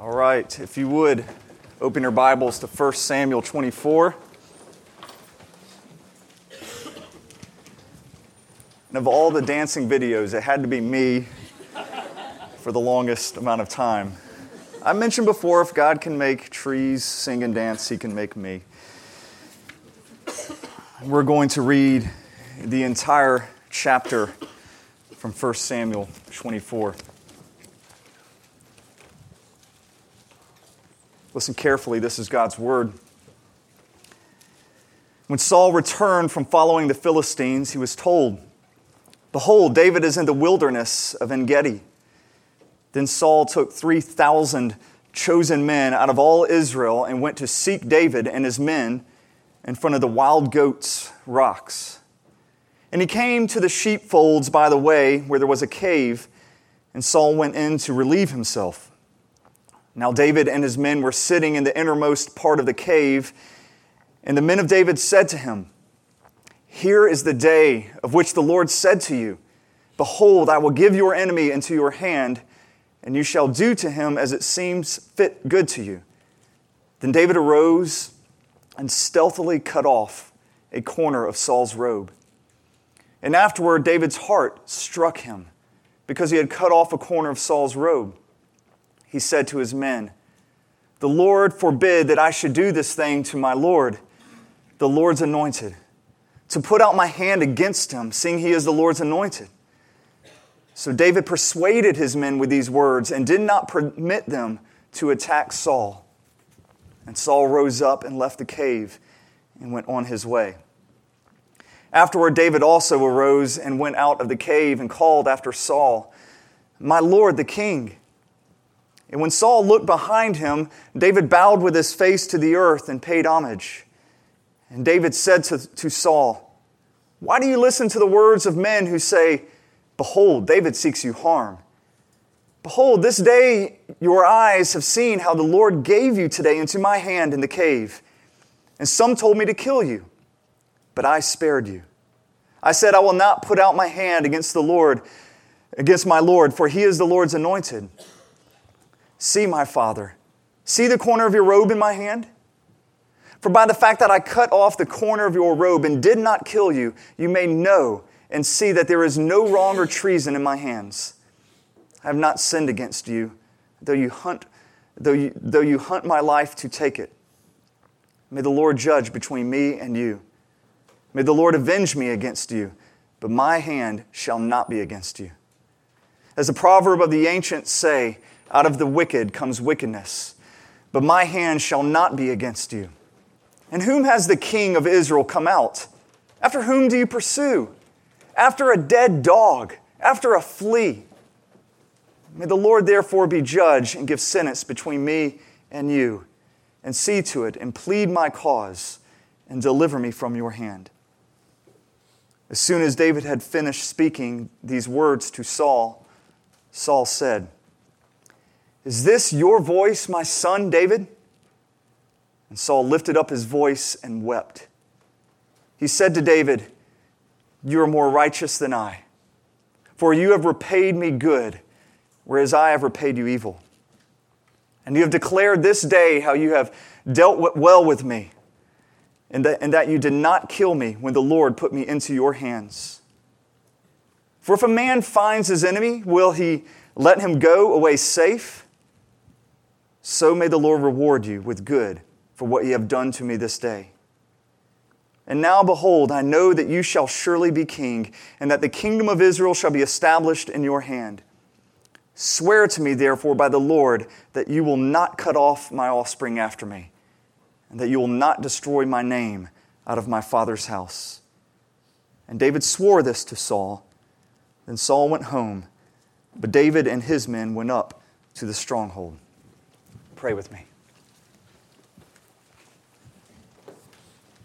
All right, if you would open your Bibles to 1 Samuel 24. And of all the dancing videos, it had to be me for the longest amount of time. I mentioned before if God can make trees sing and dance, He can make me. We're going to read the entire chapter from 1 Samuel 24. Listen carefully, this is God's word. When Saul returned from following the Philistines, he was told, Behold, David is in the wilderness of En Gedi. Then Saul took 3,000 chosen men out of all Israel and went to seek David and his men in front of the wild goats' rocks. And he came to the sheepfolds by the way where there was a cave, and Saul went in to relieve himself. Now David and his men were sitting in the innermost part of the cave, and the men of David said to him, Here is the day of which the Lord said to you, Behold, I will give your enemy into your hand, and you shall do to him as it seems fit good to you. Then David arose and stealthily cut off a corner of Saul's robe. And afterward, David's heart struck him because he had cut off a corner of Saul's robe he said to his men, The Lord forbid that I should do this thing to my Lord, the Lord's anointed, to put out my hand against him, seeing he is the Lord's anointed. So David persuaded his men with these words and did not permit them to attack Saul. And Saul rose up and left the cave and went on his way. Afterward, David also arose and went out of the cave and called after Saul, My Lord the king. And when Saul looked behind him, David bowed with his face to the earth and paid homage. And David said to, to Saul, Why do you listen to the words of men who say, Behold, David seeks you harm? Behold, this day your eyes have seen how the Lord gave you today into my hand in the cave. And some told me to kill you, but I spared you. I said, I will not put out my hand against the Lord, against my Lord, for he is the Lord's anointed. See, my father, see the corner of your robe in my hand? For by the fact that I cut off the corner of your robe and did not kill you, you may know and see that there is no wrong or treason in my hands. I have not sinned against you, though you hunt, though you, though you hunt my life to take it. May the Lord judge between me and you. May the Lord avenge me against you, but my hand shall not be against you. As the proverb of the ancients say, out of the wicked comes wickedness, but my hand shall not be against you. And whom has the king of Israel come out? After whom do you pursue? After a dead dog, after a flea. May the Lord therefore be judge and give sentence between me and you, and see to it, and plead my cause, and deliver me from your hand. As soon as David had finished speaking these words to Saul, Saul said, is this your voice, my son David? And Saul lifted up his voice and wept. He said to David, You are more righteous than I, for you have repaid me good, whereas I have repaid you evil. And you have declared this day how you have dealt well with me, and that, and that you did not kill me when the Lord put me into your hands. For if a man finds his enemy, will he let him go away safe? So may the Lord reward you with good for what ye have done to me this day. And now, behold, I know that you shall surely be king, and that the kingdom of Israel shall be established in your hand. Swear to me, therefore, by the Lord, that you will not cut off my offspring after me, and that you will not destroy my name out of my father's house. And David swore this to Saul. Then Saul went home, but David and his men went up to the stronghold. Pray with me.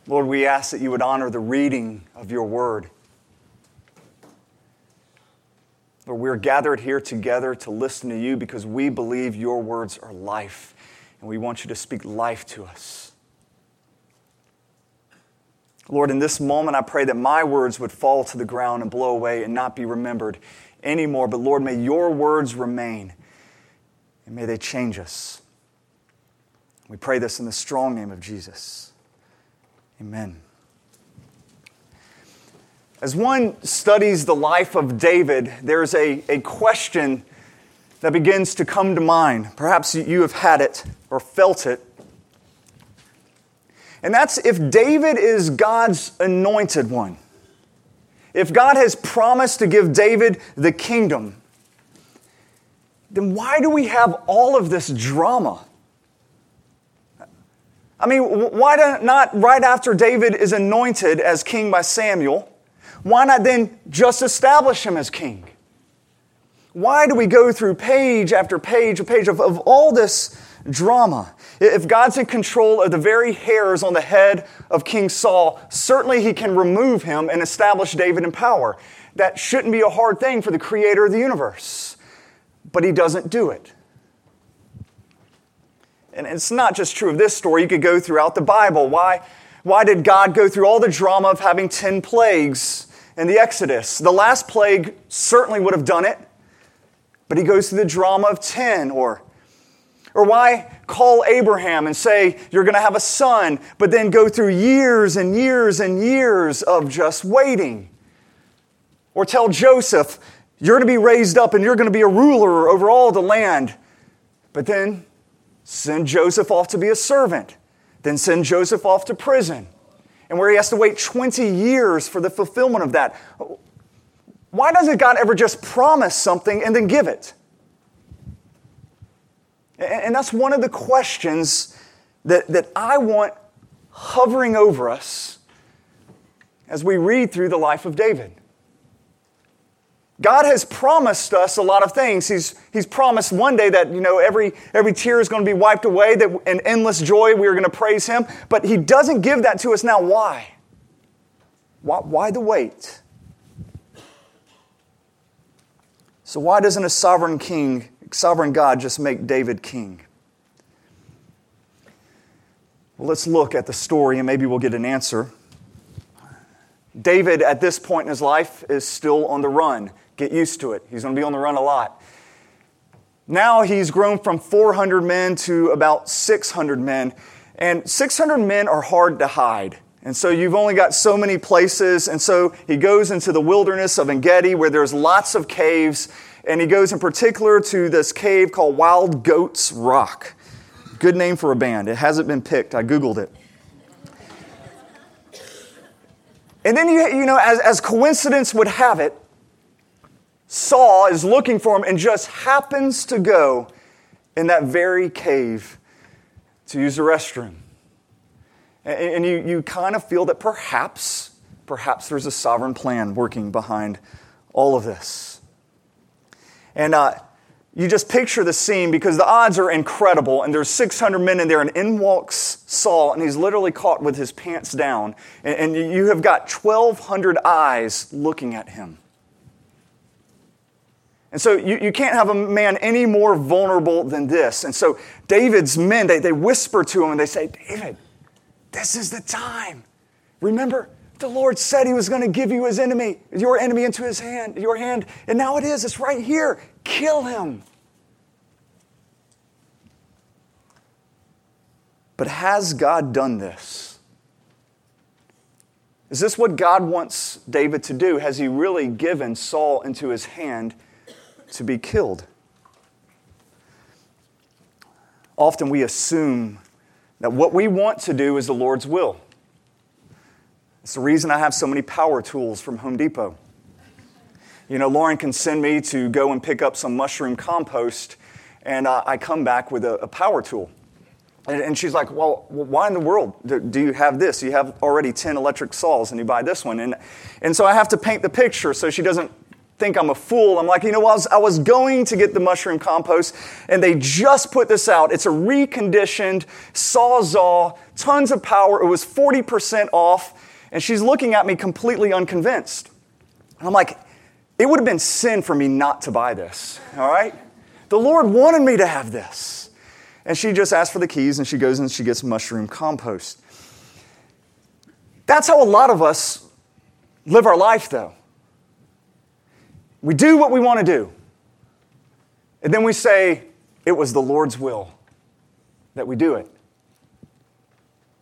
Lord, we ask that you would honor the reading of your word. Lord, we're gathered here together to listen to you because we believe your words are life, and we want you to speak life to us. Lord, in this moment, I pray that my words would fall to the ground and blow away and not be remembered anymore. But Lord, may your words remain, and may they change us. We pray this in the strong name of Jesus. Amen. As one studies the life of David, there's a, a question that begins to come to mind. Perhaps you have had it or felt it. And that's if David is God's anointed one. If God has promised to give David the kingdom, then why do we have all of this drama? I mean, why not right after David is anointed as king by Samuel? Why not then just establish him as king? Why do we go through page after page of page of, of all this drama? If God's in control of the very hairs on the head of King Saul, certainly he can remove him and establish David in power. That shouldn't be a hard thing for the creator of the universe. But he doesn't do it. And it's not just true of this story, you could go throughout the Bible. Why, why did God go through all the drama of having 10 plagues in the Exodus. The last plague certainly would have done it, but he goes through the drama of 10 or or why call Abraham and say you're going to have a son, but then go through years and years and years of just waiting? Or tell Joseph you're going to be raised up and you're going to be a ruler over all the land, but then send Joseph off to be a servant, then send Joseph off to prison and where he has to wait 20 years for the fulfillment of that. Why doesn't God ever just promise something and then give it? And that's one of the questions that, that I want hovering over us as we read through the life of David. God has promised us a lot of things. He's, he's promised one day that, you know, every, every tear is going to be wiped away, that in endless joy we are going to praise Him. But He doesn't give that to us now. Why? Why, why the wait? So why doesn't a sovereign king, sovereign God just make David king? Well, let's look at the story and maybe we'll get an answer. David, at this point in his life, is still on the run. Get used to it. He's going to be on the run a lot. Now he's grown from 400 men to about 600 men. And 600 men are hard to hide. And so you've only got so many places. And so he goes into the wilderness of Engedi where there's lots of caves. And he goes in particular to this cave called Wild Goats Rock. Good name for a band. It hasn't been picked. I Googled it. And then, you, you know, as, as coincidence would have it, Saul is looking for him and just happens to go in that very cave to use the restroom. And, you, you kind of feel that perhaps, perhaps there's a sovereign plan working behind all of this. And uh, you just picture the scene because the odds are incredible, and there's 600 men in there, and in walks Saul, and he's literally caught with his pants down, and, and you have got 1,200 eyes looking at him. And so you, you can't have a man any more vulnerable than this. And so David's men, they, they whisper to him and they say, David, this is the time. Remember, the Lord said he was going to give you his enemy, your enemy into his hand, your hand, and now it is. It's right here. Kill him. But has God done this? Is this what God wants David to do? Has he really given Saul into his hand to be killed. Often we assume that what we want to do is the Lord's will. It's the reason I have so many power tools from Home Depot. You know, Lauren can send me to go and pick up some mushroom compost, and uh, I come back with a, a power tool. And, and, she's like, well, why in the world do you have this? You have already 10 electric saws, and you buy this one. And, and so I have to paint the picture so she doesn't think I'm a fool. I'm like, you know, I was, I was going to get the mushroom compost, and they just put this out. It's a reconditioned Sawzall, tons of power. It was 40% off, and she's looking at me completely unconvinced. And I'm like, it would have been sin for me not to buy this, all right? The Lord wanted me to have this. And she just asked for the keys, and she goes and she gets mushroom compost. That's how a lot of us live our life, though. We do what we want to do. And then we say, it was the Lord's will that we do it.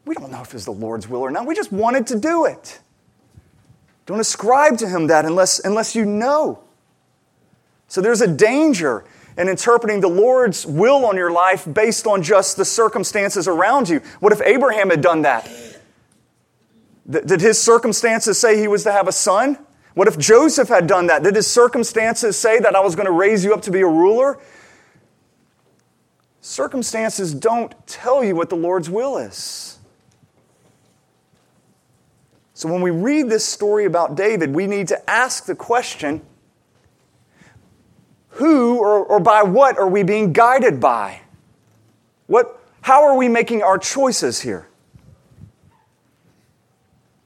We don't know if it's the Lord's will or not. We just wanted to do it. Don't ascribe to him that unless, unless you know. So there's a danger in interpreting the Lord's will on your life based on just the circumstances around you. What if Abraham had done that? Did his circumstances say he was to have a son? What if Joseph had done that? Did his circumstances say that I was going to raise you up to be a ruler? Circumstances don't tell you what the Lord's will is. So when we read this story about David, we need to ask the question who or, or by what are we being guided by? What, how are we making our choices here?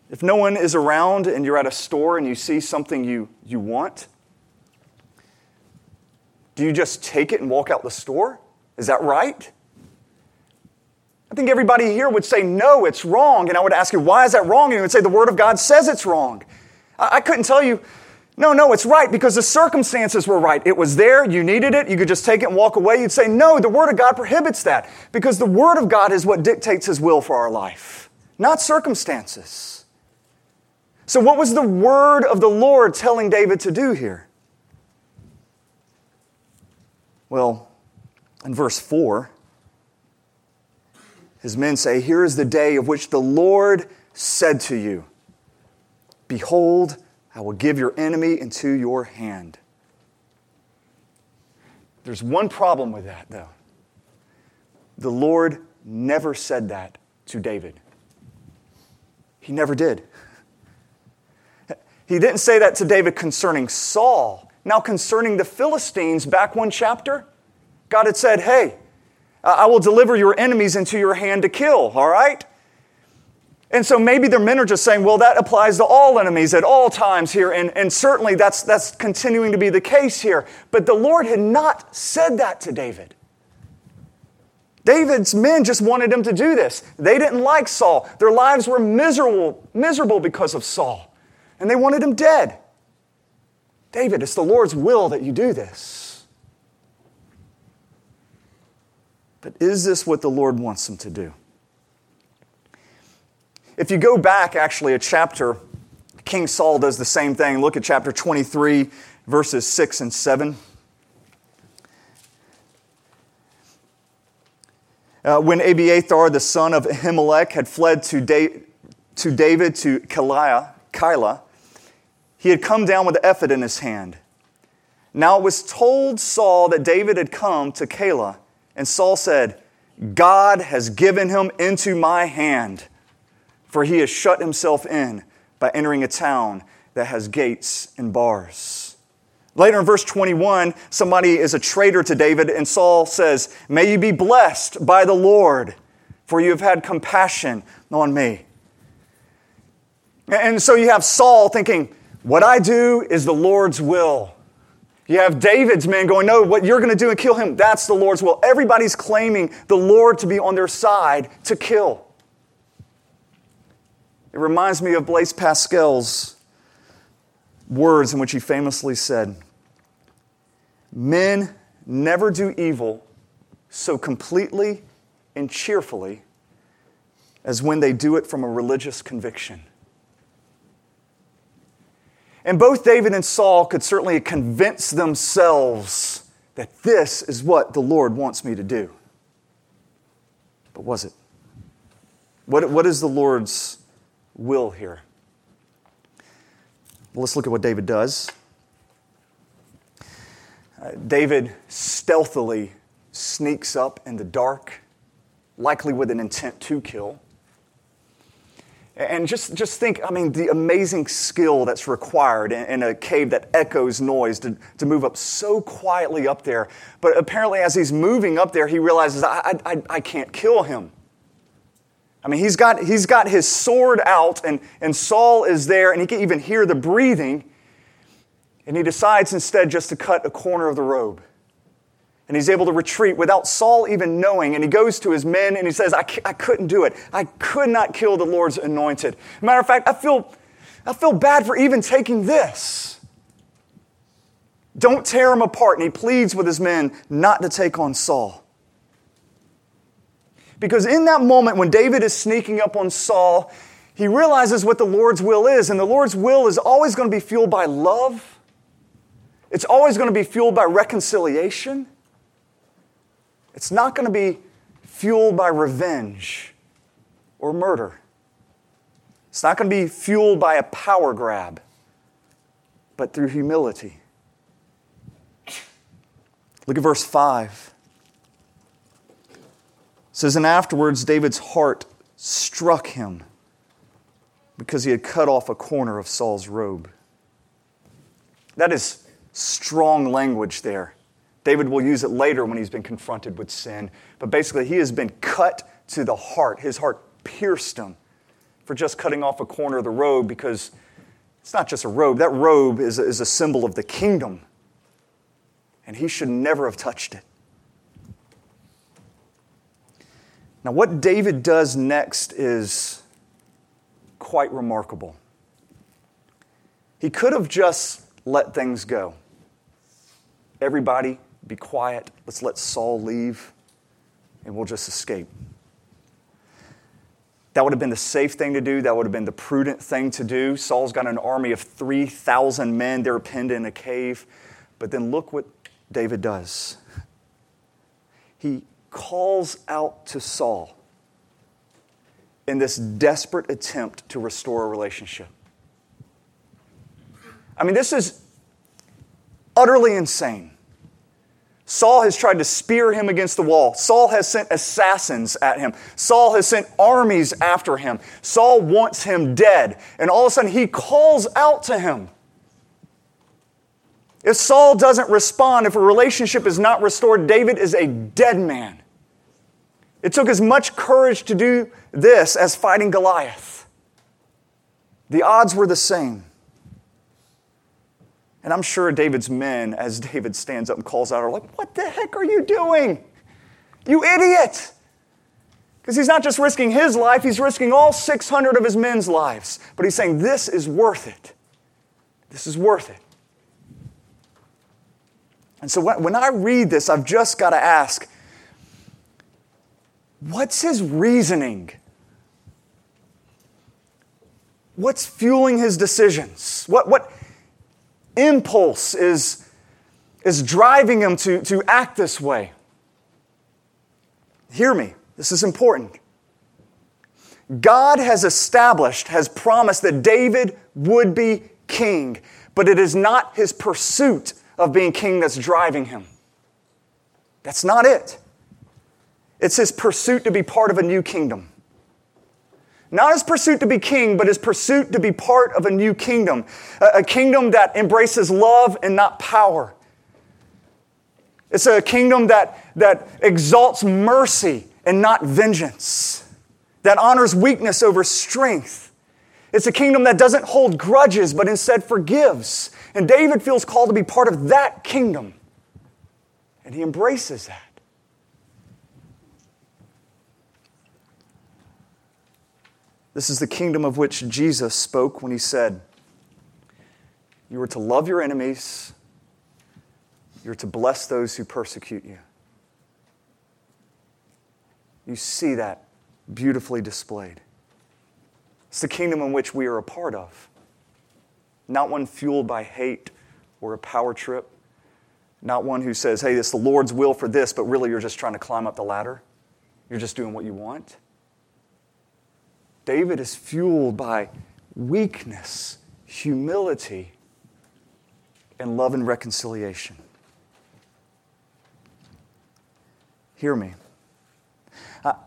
If no one is around and you're at a store and you see something you, you want, do you just take it and walk out the store? Is that right? I think everybody here would say, no, it's wrong. And I would ask you, why is that wrong? And you would say, the Word of God says it's wrong. I, I couldn't tell you, no, no, it's right because the circumstances were right. It was there, you needed it, you could just take it and walk away. You'd say, no, the Word of God prohibits that because the Word of God is what dictates His will for our life, not circumstances. So, what was the Word of the Lord telling David to do here? Well, in verse 4, his men say, Here is the day of which the Lord said to you, Behold, I will give your enemy into your hand. There's one problem with that, though. The Lord never said that to David. He never did. He didn't say that to David concerning Saul. Now, concerning the Philistines, back one chapter, God had said, Hey, I will deliver your enemies into your hand to kill, all right? And so maybe their men are just saying, well, that applies to all enemies at all times here. And, and certainly that's, that's continuing to be the case here. But the Lord had not said that to David. David's men just wanted him to do this. They didn't like Saul. Their lives were miserable, miserable because of Saul. And they wanted him dead. David, it's the Lord's will that you do this. But is this what the Lord wants them to do? If you go back actually a chapter, King Saul does the same thing. Look at chapter 23, verses 6 and 7. Uh, when Abiathar, the son of Ahimelech, had fled to, da- to David to Keilah, he had come down with the ephod in his hand. Now it was told Saul that David had come to Keilah and Saul said, God has given him into my hand, for he has shut himself in by entering a town that has gates and bars. Later in verse 21, somebody is a traitor to David, and Saul says, May you be blessed by the Lord, for you have had compassion on me. And so you have Saul thinking, What I do is the Lord's will. You have David's men going, No, what you're going to do and kill him, that's the Lord's will. Everybody's claiming the Lord to be on their side to kill. It reminds me of Blaise Pascal's words in which he famously said, Men never do evil so completely and cheerfully as when they do it from a religious conviction. And both David and Saul could certainly convince themselves that this is what the Lord wants me to do. But was it? What, what is the Lord's will here? Well, let's look at what David does. Uh, David stealthily sneaks up in the dark, likely with an intent to kill. And just, just think, I mean, the amazing skill that's required in, in, a cave that echoes noise to, to move up so quietly up there. But apparently, as he's moving up there, he realizes, I, I, I can't kill him. I mean, he's got, he's got his sword out, and, and Saul is there, and he can even hear the breathing. And he decides instead just to cut a corner of the robe. And he's able to retreat without Saul even knowing. And he goes to his men and he says, I, I couldn't do it. I could not kill the Lord's anointed. Matter of fact, I feel, I feel bad for even taking this. Don't tear him apart. And he pleads with his men not to take on Saul. Because in that moment when David is sneaking up on Saul, he realizes what the Lord's will is. And the Lord's will is always going to be fueled by love, it's always going to be fueled by reconciliation. It's not going to be fueled by revenge or murder. It's not going to be fueled by a power grab, but through humility. Look at verse 5. It says, And afterwards David's heart struck him because he had cut off a corner of Saul's robe. That is strong language there. David will use it later when he's been confronted with sin. But basically, he has been cut to the heart. His heart pierced him for just cutting off a corner of the robe because it's not just a robe. That robe is a, is a symbol of the kingdom and he should never have touched it. Now, what David does next is quite remarkable. He could have just let things go. Everybody, be quiet. Let's let Saul leave, and we'll just escape. That would have been the safe thing to do. That would have been the prudent thing to do. Saul's got an army of 3,000 men. They're pinned in a cave. But then look what David does. He calls out to Saul in this desperate attempt to restore a relationship. I mean, this is utterly insane. Saul has tried to spear him against the wall. Saul has sent assassins at him. Saul has sent armies after him. Saul wants him dead. And all of a sudden, he calls out to him. If Saul doesn't respond, if a relationship is not restored, David is a dead man. It took as much courage to do this as fighting Goliath. The odds were the same. And I'm sure David's men, as David stands up and calls out, are like, What the heck are you doing? You idiot! Because he's not just risking his life, he's risking all 600 of his men's lives. But he's saying, This is worth it. This is worth it. And so when I read this, I've just got to ask what's his reasoning? What's fueling his decisions? What, what impulse is, is driving him to, to act this way? Hear me, this is important. God has established, has promised that David would be king, but it is not his pursuit of being king that's driving him. That's not it. It's his pursuit to be part of a new kingdom. Not his pursuit to be king, but his pursuit to be part of a new kingdom. A, kingdom that embraces love and not power. It's a kingdom that, that exalts mercy and not vengeance, that honors weakness over strength. It's a kingdom that doesn't hold grudges, but instead forgives and David feels called to be part of that kingdom. And he embraces that. This is the kingdom of which Jesus spoke when he said, You are to love your enemies, you're to bless those who persecute you. You see that beautifully displayed. It's the kingdom in which we are a part of not one fueled by hate or a power trip, not one who says, hey, it's the Lord's will for this, but really you're just trying to climb up the ladder. You're just doing what you want. David is fueled by weakness, humility, and love and reconciliation. Hear me.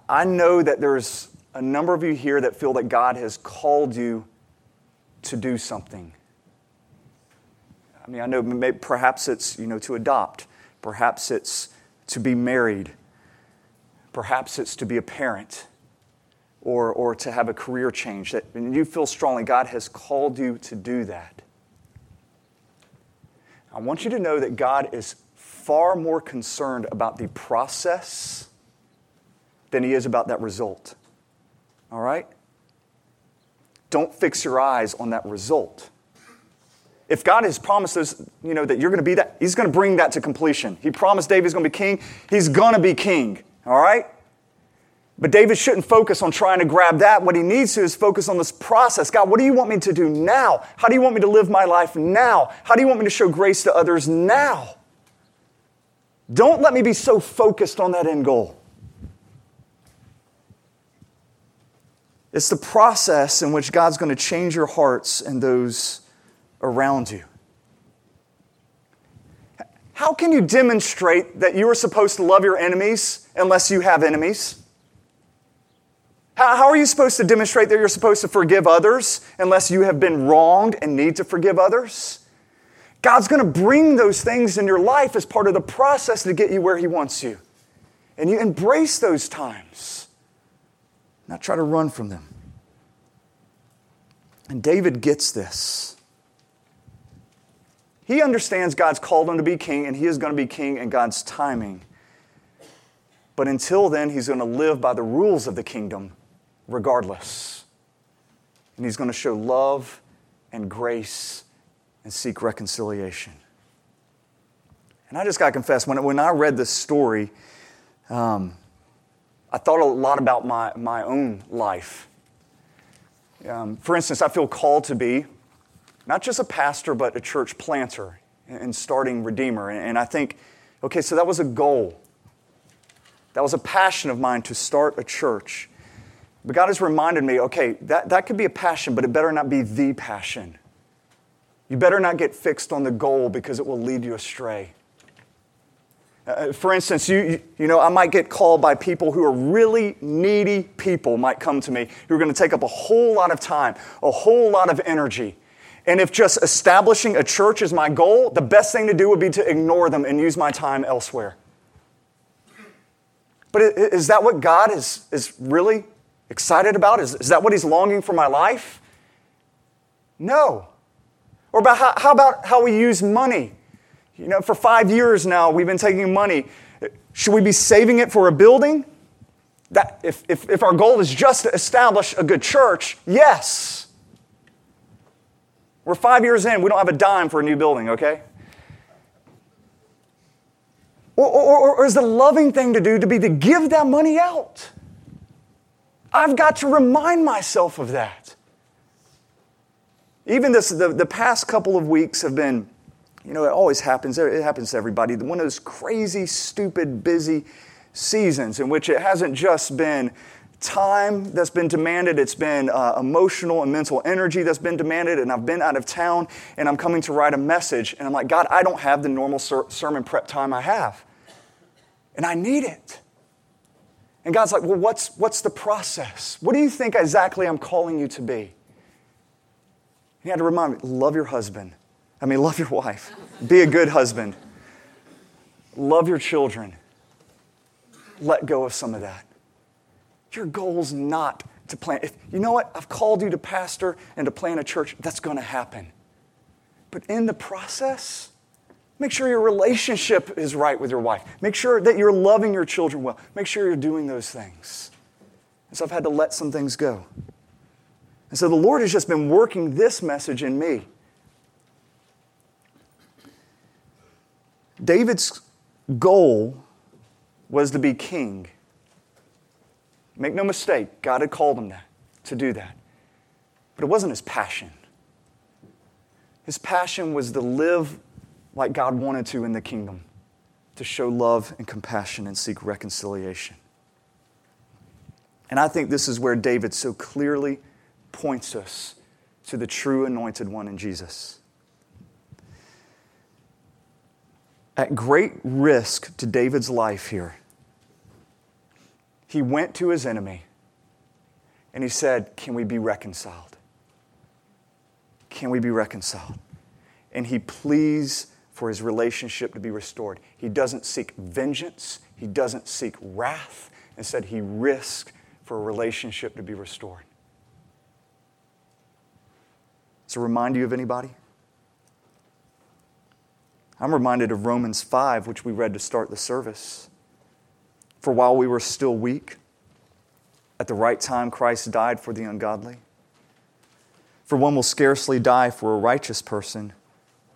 I know that there's a number of you here that feel that God has called you to do something. I mean, I know maybe, perhaps it's, you know, to adopt. Perhaps it's to be married. Perhaps it's to be a parent or, or to have a career change. That, and you feel strongly God has called you to do that. I want you to know that God is far more concerned about the process than he is about that result. All right? Don't fix your eyes on that result. If God has promised us, you know, that you're going to be that, He's going to bring that to completion. He promised David David's going to be king. He's going to be king. All right? But David shouldn't focus on trying to grab that. What he needs to is focus on this process. God, what do you want me to do now? How do you want me to live my life now? How do you want me to show grace to others now? Don't let me be so focused on that end goal. It's the process in which God's going to change your hearts and those around you. How can you demonstrate that you are supposed to love your enemies unless you have enemies? How, how, are you supposed to demonstrate that you're supposed to forgive others unless you have been wronged and need to forgive others? God's going to bring those things in your life as part of the process to get you where He wants you. And you embrace those times, not try to run from them. And David gets this. He understands God's called him to be king, and he is going to be king in God's timing. But until then, he's going to live by the rules of the kingdom regardless. And he's going to show love and grace and seek reconciliation. And I just got to confess, when, when I read this story, um, I thought a lot about my, my own life. Um, for instance, I feel called to be not just a pastor, but a church planter and starting Redeemer. And I think, okay, so that was a goal. That was a passion of mine to start a church. But God has reminded me, okay, that, that could be a passion, but it better not be the passion. You better not get fixed on the goal because it will lead you astray. Uh, for instance, you, you know, I might get called by people who are really needy people, might come to me, who are going to take up a whole lot of time, a whole lot of energy. And if just establishing a church is my goal, the best thing to do would be to ignore them and use my time elsewhere. But is that what God is, is really excited about? Is, is that what He's longing for my life? No. Or about how, how about how we use money? You know, for five years now, we've been taking money. Should we be saving it for a building? That, if, if, if our goal is just to establish a good church, yes. We're five years in, we don't have a dime for a new building, okay? Or, or, or is the loving thing to do to be to give that money out? I've got to remind myself of that. Even this, the, the past couple of weeks have been you know, it always happens. It happens to everybody. One of those crazy, stupid, busy seasons in which it hasn't just been time that's been demanded, it's been uh, emotional and mental energy that's been demanded, and I've been out of town and I'm coming to write a message, and I'm like, God, I don't have the normal ser- sermon prep time I have, and I need it. And God's like, well, what's, what's the process? What do you think exactly I'm calling you to be? He had to remind me love your husband, I mean, love your wife. Be a good husband. Love your children. Let go of some of that. Your goal's not to plant. If, you know what? I've called you to pastor and to plant a church. That's going to happen. But in the process, make sure your relationship is right with your wife. Make sure that you're loving your children well. Make sure you're doing those things. And so I've had to let some things go. And so the Lord has just been working this message in me. David's goal was to be king. Make no mistake, God had called him that, to do that. But it wasn't his passion. His passion was to live like God wanted to in the kingdom, to show love and compassion and seek reconciliation. And I think this is where David so clearly points us to the true anointed one in Jesus. at great risk to David's life here, he went to his enemy and he said, Can we be reconciled? Can we be reconciled? And he pleads for his relationship to be restored. He doesn't seek vengeance, he doesn't seek wrath. Instead, he risks for a relationship to be restored. Does it remind you of anybody? I'm reminded of Romans 5, which we read to start the service. For while we were still weak, at the right time Christ died for the ungodly. For one will scarcely die for a righteous person,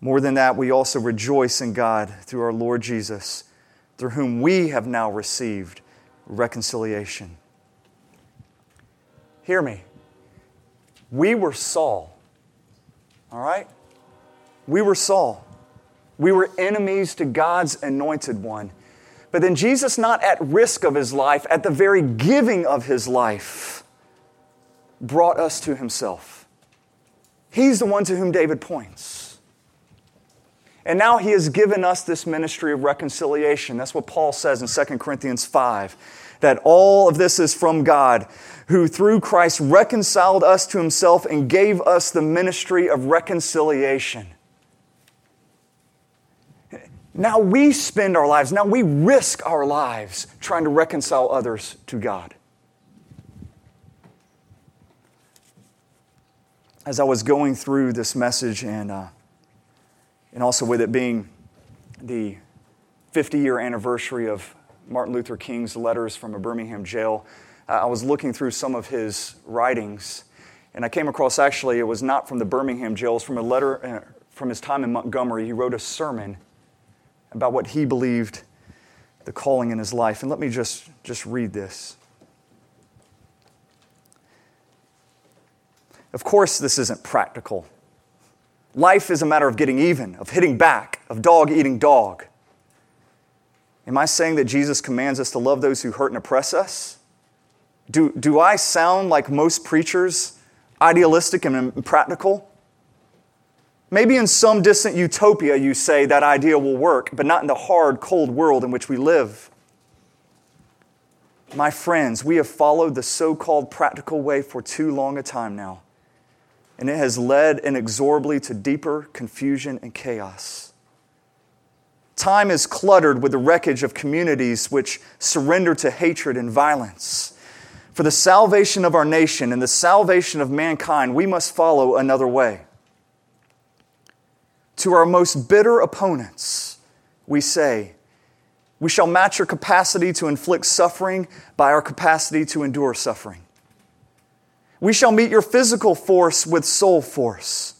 More than that, we also rejoice in God through our Lord Jesus, through whom we have now received reconciliation. Hear me. We were Saul, all right? We were Saul. We were enemies to God's anointed one. But then Jesus, not at risk of his life, at the very giving of his life, brought us to himself. He's the one to whom David points. And now he has given us this ministry of reconciliation. That's what Paul says in 2 Corinthians 5 that all of this is from God, who through Christ reconciled us to himself and gave us the ministry of reconciliation. Now we spend our lives, now we risk our lives trying to reconcile others to God. As I was going through this message, and, uh, and also with it being the 50 year anniversary of Martin Luther King's letters from a Birmingham jail, uh, I was looking through some of his writings, and I came across actually, it was not from the Birmingham jail, it was from a letter uh, from his time in Montgomery. He wrote a sermon about what he believed the calling in his life. And let me just, just read this. Of course, this isn't practical. Life is a matter of getting even, of hitting back, of dog eating dog. Am I saying that Jesus commands us to love those who hurt and oppress us? Do, do I sound like most preachers, idealistic and impractical? Maybe in some distant utopia you say that idea will work, but not in the hard, cold world in which we live. My friends, we have followed the so called practical way for too long a time now, and it has led inexorably to deeper confusion and chaos. Time is cluttered with the wreckage of communities which surrender to hatred and violence. For the salvation of our nation and the salvation of mankind, we must follow another way. To our most bitter opponents, we say, We shall match your capacity to inflict suffering by our capacity to endure suffering. We shall meet your physical force with soul force.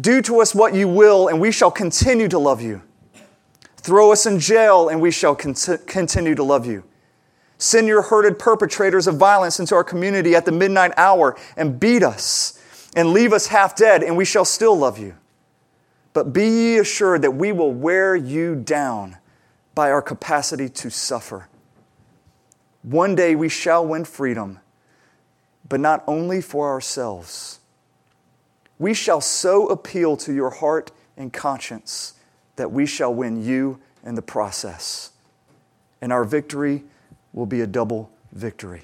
Do to us what you will, and we shall continue to love you. Throw us in jail, and we shall cont- continue to love you. Send your herded perpetrators of violence into our community at the midnight hour and beat us and leave us half dead, and we shall still love you. But be ye assured that we will wear you down by our capacity to suffer. One day we shall win freedom, but not only for ourselves. We shall so appeal to your heart and conscience that we shall win you in the process. And our victory will be a double victory.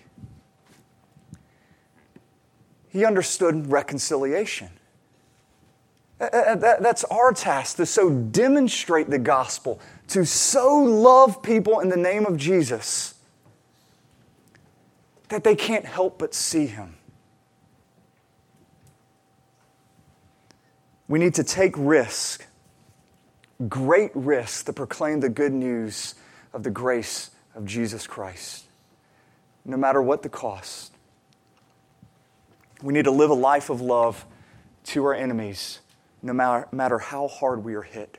He understood reconciliation. Uh, uh, uh, that's our task to so demonstrate the gospel, to so love people in the name of Jesus that they can't help but see him. We need to take risk, great risk, to proclaim the good news of the grace of Jesus Christ, no matter what the cost. We need to live a life of love to our enemies no matter, matter how hard we are hit.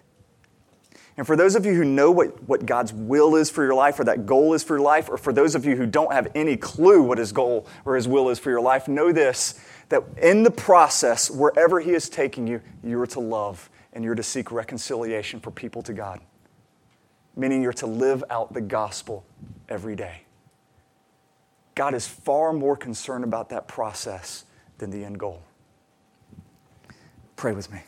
And for those of you who know what, what God's will is for your life or that goal is for your life, or for those of you who don't have any clue what His goal or His will is for your life, know this that in the process, wherever He is taking you, you are to love and you're to seek reconciliation for people to God. Meaning you're to live out the gospel every day. God is far more concerned about that process than the end goal. Pray with me.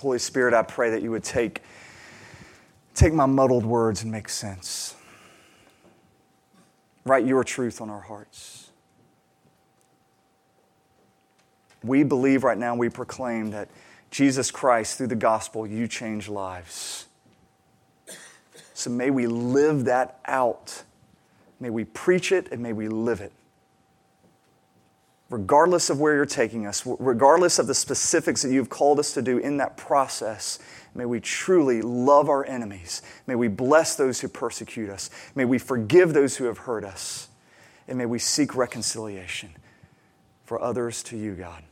Holy Spirit, I pray that you would take, take my muddled words and make sense. Write your truth on our hearts. We believe right now, we proclaim that Jesus Christ, through the gospel, you change lives. So may we live that out. May we preach it and may we live it. Regardless of where you're taking us, regardless of the specifics that you've called us to do in that process, may we truly love our enemies. May we bless those who persecute us. May we forgive those who have hurt us. And may we seek reconciliation for others to you, God.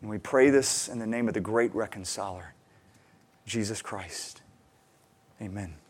And we pray this in the name of the great reconciler, Jesus Christ. Amen.